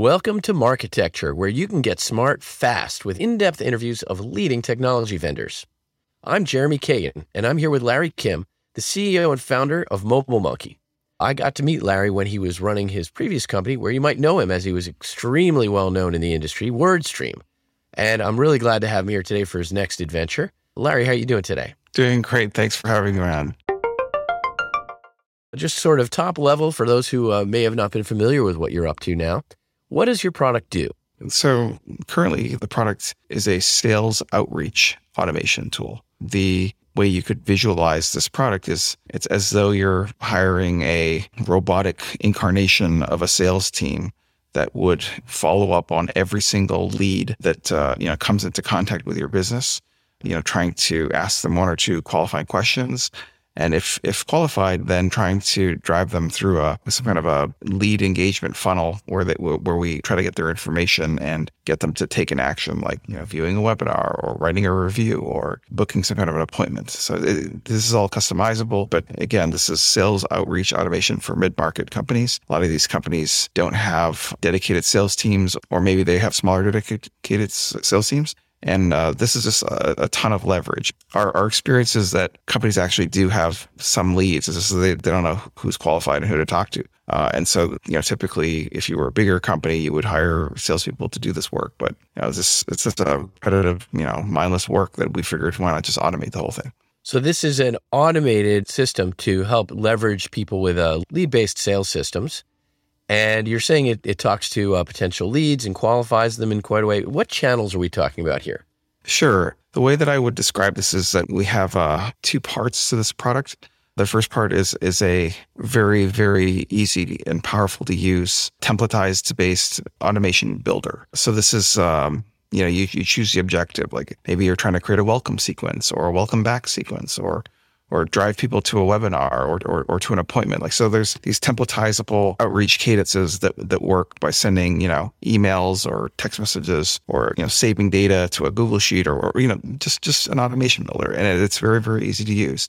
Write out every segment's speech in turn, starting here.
Welcome to Marketecture, where you can get smart fast with in depth interviews of leading technology vendors. I'm Jeremy Kagan, and I'm here with Larry Kim, the CEO and founder of MobileMonkey. I got to meet Larry when he was running his previous company, where you might know him as he was extremely well known in the industry, WordStream. And I'm really glad to have him here today for his next adventure. Larry, how are you doing today? Doing great. Thanks for having me on. Just sort of top level for those who uh, may have not been familiar with what you're up to now. What does your product do? So currently, the product is a sales outreach automation tool. The way you could visualize this product is it's as though you're hiring a robotic incarnation of a sales team that would follow up on every single lead that uh, you know comes into contact with your business you know trying to ask them one or two qualifying questions and if if qualified, then trying to drive them through a some kind of a lead engagement funnel where where we try to get their information and get them to take an action, like you know viewing a webinar or writing a review or booking some kind of an appointment. So it, this is all customizable, but again, this is sales outreach automation for mid market companies. A lot of these companies don't have dedicated sales teams, or maybe they have smaller dedicated sales teams. And uh, this is just a, a, ton of leverage. Our, our experience is that companies actually do have some leads. They, they don't know who's qualified and who to talk to. Uh, and so, you know, typically, if you were a bigger company, you would hire salespeople to do this work. But you know, it's just, it's just a repetitive, you know, mindless work that we figured why not just automate the whole thing. So this is an automated system to help leverage people with uh, lead-based sales systems and you're saying it, it talks to uh, potential leads and qualifies them in quite a way. What channels are we talking about here? Sure. The way that I would describe this is that we have uh, two parts to this product. The first part is is a very very easy and powerful to use templatized based automation builder. So this is um, you know you, you choose the objective like maybe you're trying to create a welcome sequence or a welcome back sequence or or drive people to a webinar or, or, or, to an appointment. Like, so there's these templatizable outreach cadences that, that work by sending, you know, emails or text messages or, you know, saving data to a Google sheet or, or you know, just, just an automation builder. And it's very, very easy to use.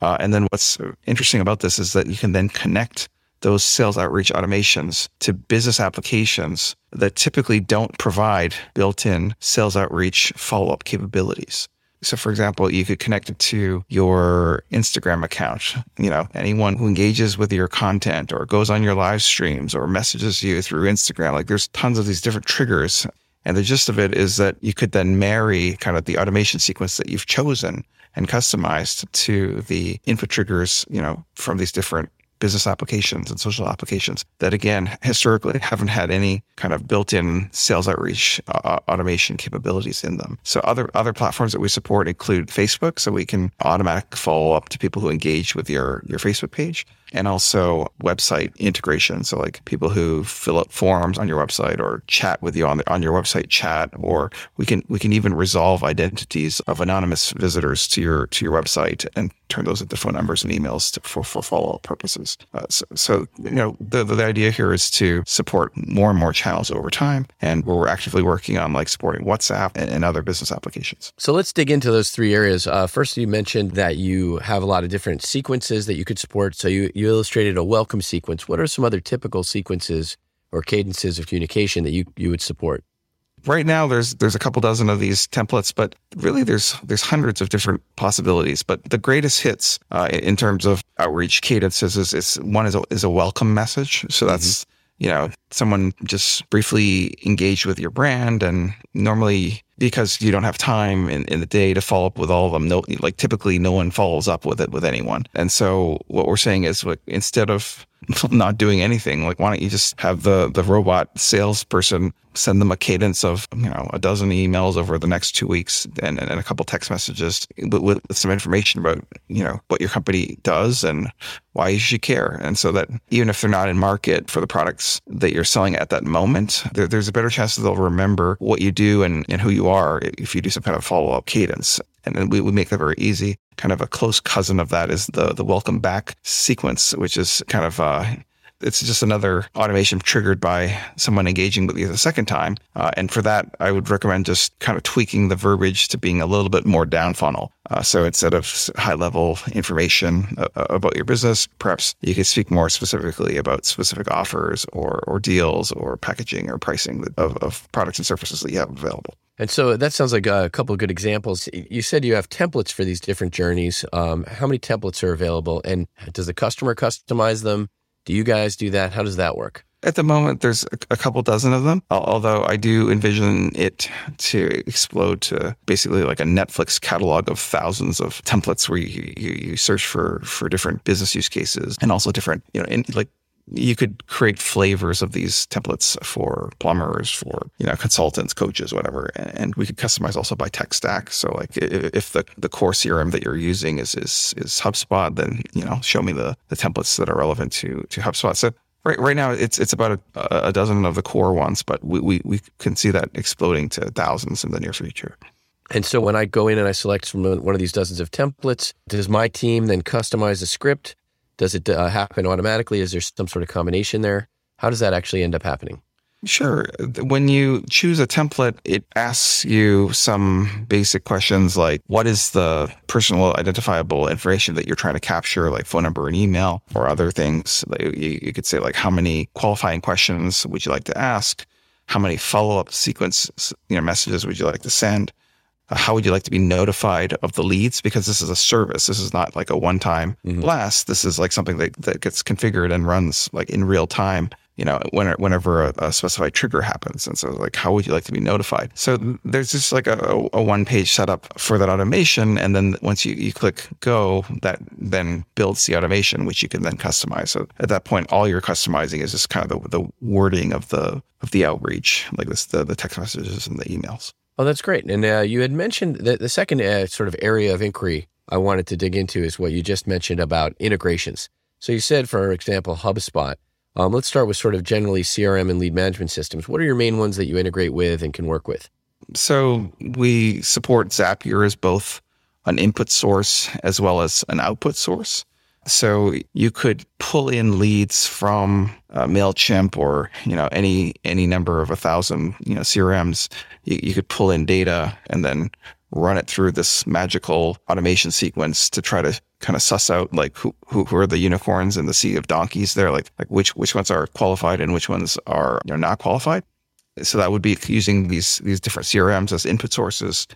Uh, and then what's interesting about this is that you can then connect those sales outreach automations to business applications that typically don't provide built in sales outreach follow up capabilities. So, for example, you could connect it to your Instagram account. You know, anyone who engages with your content or goes on your live streams or messages you through Instagram, like there's tons of these different triggers. And the gist of it is that you could then marry kind of the automation sequence that you've chosen and customized to the input triggers, you know, from these different business applications and social applications that again historically haven't had any kind of built-in sales outreach uh, automation capabilities in them so other other platforms that we support include facebook so we can automatic follow up to people who engage with your your facebook page and also website integration. So like people who fill out forms on your website or chat with you on the, on your website chat, or we can we can even resolve identities of anonymous visitors to your to your website and turn those into phone numbers and emails to, for for follow up purposes. Uh, so, so, you know the the idea here is to support more and more channels over time, and we're actively working on like supporting WhatsApp and, and other business applications. So let's dig into those three areas. Uh, first, you mentioned that you have a lot of different sequences that you could support. So you you illustrated a welcome sequence. What are some other typical sequences or cadences of communication that you, you would support? Right now, there's there's a couple dozen of these templates, but really there's there's hundreds of different possibilities. But the greatest hits uh, in terms of outreach cadences is, is one is a, is a welcome message. So that's mm-hmm. you know someone just briefly engaged with your brand, and normally because you don't have time in, in the day to follow up with all of them. No, like typically no one follows up with it with anyone. And so what we're saying is like, instead of not doing anything, like why don't you just have the, the robot salesperson send them a cadence of, you know, a dozen emails over the next two weeks and, and a couple text messages with, with some information about, you know, what your company does and why you should care. And so that even if they're not in market for the products that you're selling at that moment, there, there's a better chance that they'll remember what you do and, and who you are if you do some kind of follow up cadence. And then we, we make that very easy. Kind of a close cousin of that is the, the welcome back sequence, which is kind of, uh, it's just another automation triggered by someone engaging with you the second time. Uh, and for that, I would recommend just kind of tweaking the verbiage to being a little bit more down funnel. Uh, so instead of high level information uh, uh, about your business, perhaps you could speak more specifically about specific offers or, or deals or packaging or pricing of, of products and services that you have available. And so that sounds like a couple of good examples. You said you have templates for these different journeys. Um, how many templates are available? And does the customer customize them? Do you guys do that? How does that work? At the moment, there's a couple dozen of them, although I do envision it to explode to basically like a Netflix catalog of thousands of templates where you, you, you search for, for different business use cases and also different, you know, in, like you could create flavors of these templates for plumbers, for you know consultants, coaches, whatever, and we could customize also by tech stack. So like if the, the core CRM that you're using is is is HubSpot, then you know show me the the templates that are relevant to to HubSpot. So right right now it's it's about a, a dozen of the core ones, but we, we we can see that exploding to thousands in the near future. And so when I go in and I select from one of these dozens of templates, does my team then customize a script? Does it uh, happen automatically? Is there some sort of combination there? How does that actually end up happening? Sure. When you choose a template, it asks you some basic questions like what is the personal identifiable information that you're trying to capture, like phone number and email or other things. You, could say like how many qualifying questions would you like to ask? How many follow up sequence you know, messages would you like to send? How would you like to be notified of the leads? Because this is a service. This is not like a one time mm-hmm. blast. This is like something that, that gets configured and runs like in real time you know, when, whenever a, a, specified trigger happens. And so, like, how would you like to be notified? So there's just like a, a one page setup for that automation. And then once you, you click go, that then builds the automation, which you can then customize. So at that point, all you're customizing is just kind of the, the wording of the, of the outreach, like this, the, the text messages and the emails. Oh, that's great. And uh, you had mentioned that the second uh, sort of area of inquiry I wanted to dig into is what you just mentioned about integrations. So you said, for example, HubSpot. Um, let's start with sort of generally CRM and lead management systems. What are your main ones that you integrate with and can work with? So we support Zapier as both an input source as well as an output source. So you could pull in leads from uh, Mailchimp or you know any any number of a thousand you know CRMs. You, you could pull in data and then run it through this magical automation sequence to try to kind of suss out like who, who, who are the unicorns in the sea of donkeys there, like like which which ones are qualified and which ones are you know, not qualified. So that would be using these these different CRMs as input sources.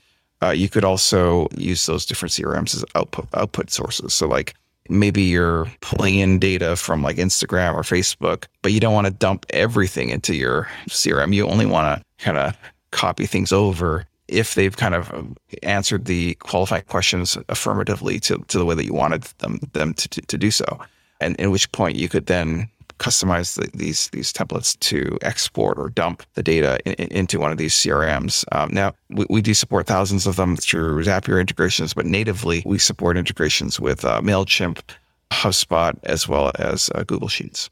Uh, you could also use those different CRMs as output output sources. So like maybe you're pulling in data from like Instagram or Facebook, but you don't want to dump everything into your CRM. You only want to kind of copy things over if they've kind of um, answered the qualifying questions affirmatively to, to the way that you wanted them them to, to, to do so. And in which point you could then customize the, these these templates to export or dump the data in, in, into one of these CRMs. Um, now we, we, do support thousands of them through Zapier integrations, but natively we support integrations with uh, Mailchimp, HubSpot, as well as uh, Google Sheets.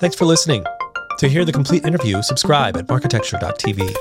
Thanks for listening. To hear the complete interview, subscribe at marketecture.tv.